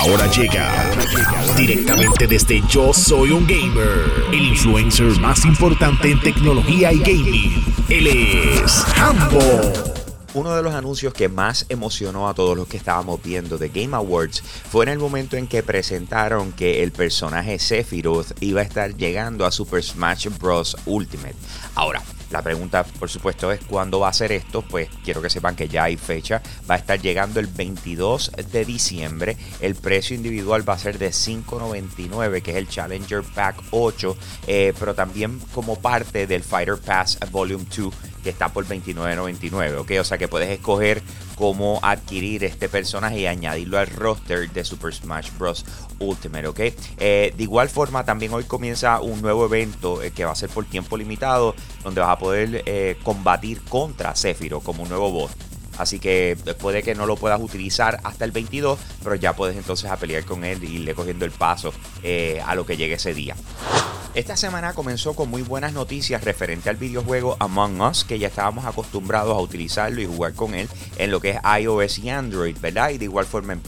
Ahora llega directamente desde Yo Soy un Gamer, el influencer más importante en tecnología y gaming. Él es Hambo. Uno de los anuncios que más emocionó a todos los que estábamos viendo de Game Awards fue en el momento en que presentaron que el personaje Sephiroth iba a estar llegando a Super Smash Bros. Ultimate. Ahora, la pregunta, por supuesto, es cuándo va a ser esto. Pues quiero que sepan que ya hay fecha. Va a estar llegando el 22 de diciembre. El precio individual va a ser de 5.99, que es el Challenger Pack 8, eh, pero también como parte del Fighter Pass Volume 2 que está por 29.99, ¿ok? O sea que puedes escoger cómo adquirir este personaje y añadirlo al roster de Super Smash Bros. Ultimate, ¿ok? Eh, de igual forma, también hoy comienza un nuevo evento eh, que va a ser por tiempo limitado, donde vas a poder eh, combatir contra Sephiroth como un nuevo boss. Así que puede que no lo puedas utilizar hasta el 22, pero ya puedes entonces a pelear con él y irle cogiendo el paso a lo que llegue ese día. Esta semana comenzó con muy buenas noticias referente al videojuego Among Us, que ya estábamos acostumbrados a utilizarlo y jugar con él en lo que es iOS y Android, ¿verdad? Y de igual forma en.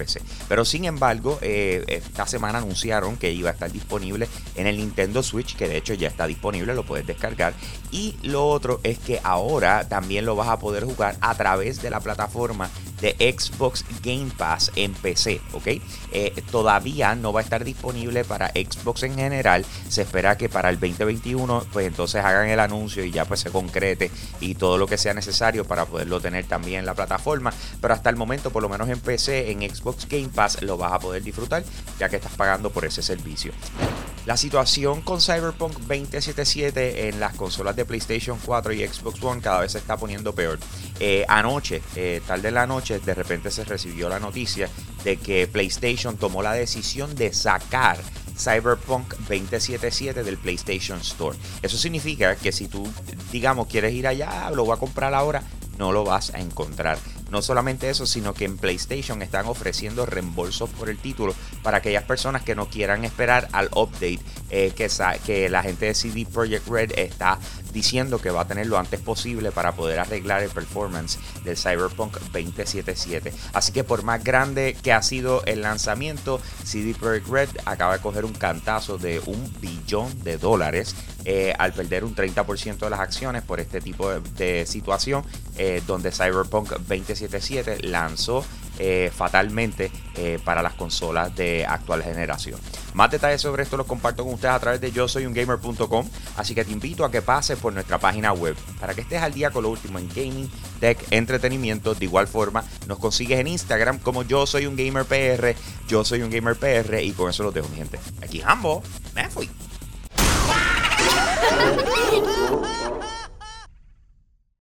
Pero sin embargo, eh, esta semana anunciaron que iba a estar disponible en el Nintendo Switch, que de hecho ya está disponible, lo puedes descargar. Y lo otro es que ahora también lo vas a poder jugar a través de la plataforma de Xbox Game Pass en PC, ¿ok? Eh, todavía no va a estar disponible para Xbox en general. Se espera que para el 2021, pues entonces hagan el anuncio y ya pues se concrete y todo lo que sea necesario para poderlo tener también en la plataforma. Pero hasta el momento, por lo menos en PC, en Xbox Game Pass, lo vas a poder disfrutar ya que estás pagando por ese servicio. La situación con Cyberpunk 2077 en las consolas de PlayStation 4 y Xbox One cada vez se está poniendo peor. Eh, anoche, eh, tarde de la noche, de repente se recibió la noticia de que PlayStation tomó la decisión de sacar Cyberpunk 2077 del PlayStation Store. Eso significa que si tú, digamos, quieres ir allá, lo voy a comprar ahora, no lo vas a encontrar. No solamente eso, sino que en PlayStation están ofreciendo reembolsos por el título para aquellas personas que no quieran esperar al update eh, que, que la gente de CD Projekt Red está diciendo que va a tener lo antes posible para poder arreglar el performance del Cyberpunk 2077. Así que por más grande que ha sido el lanzamiento, CD Projekt Red acaba de coger un cantazo de un billón de dólares eh, al perder un 30% de las acciones por este tipo de, situación, eh, donde Cyberpunk 2077 lanzó eh, fatalmente eh, para las consolas de actual generación. Más detalles sobre esto los comparto con ustedes a través de yo soy un gamer.com, así que te invito a que pases por nuestra página web para que estés al día con lo último en gaming, tech, entretenimiento. De igual forma, nos consigues en Instagram como yo soy un gamer PR, yo soy un gamer PR y con eso los dejo, mi gente. Aquí Hambo, me fui.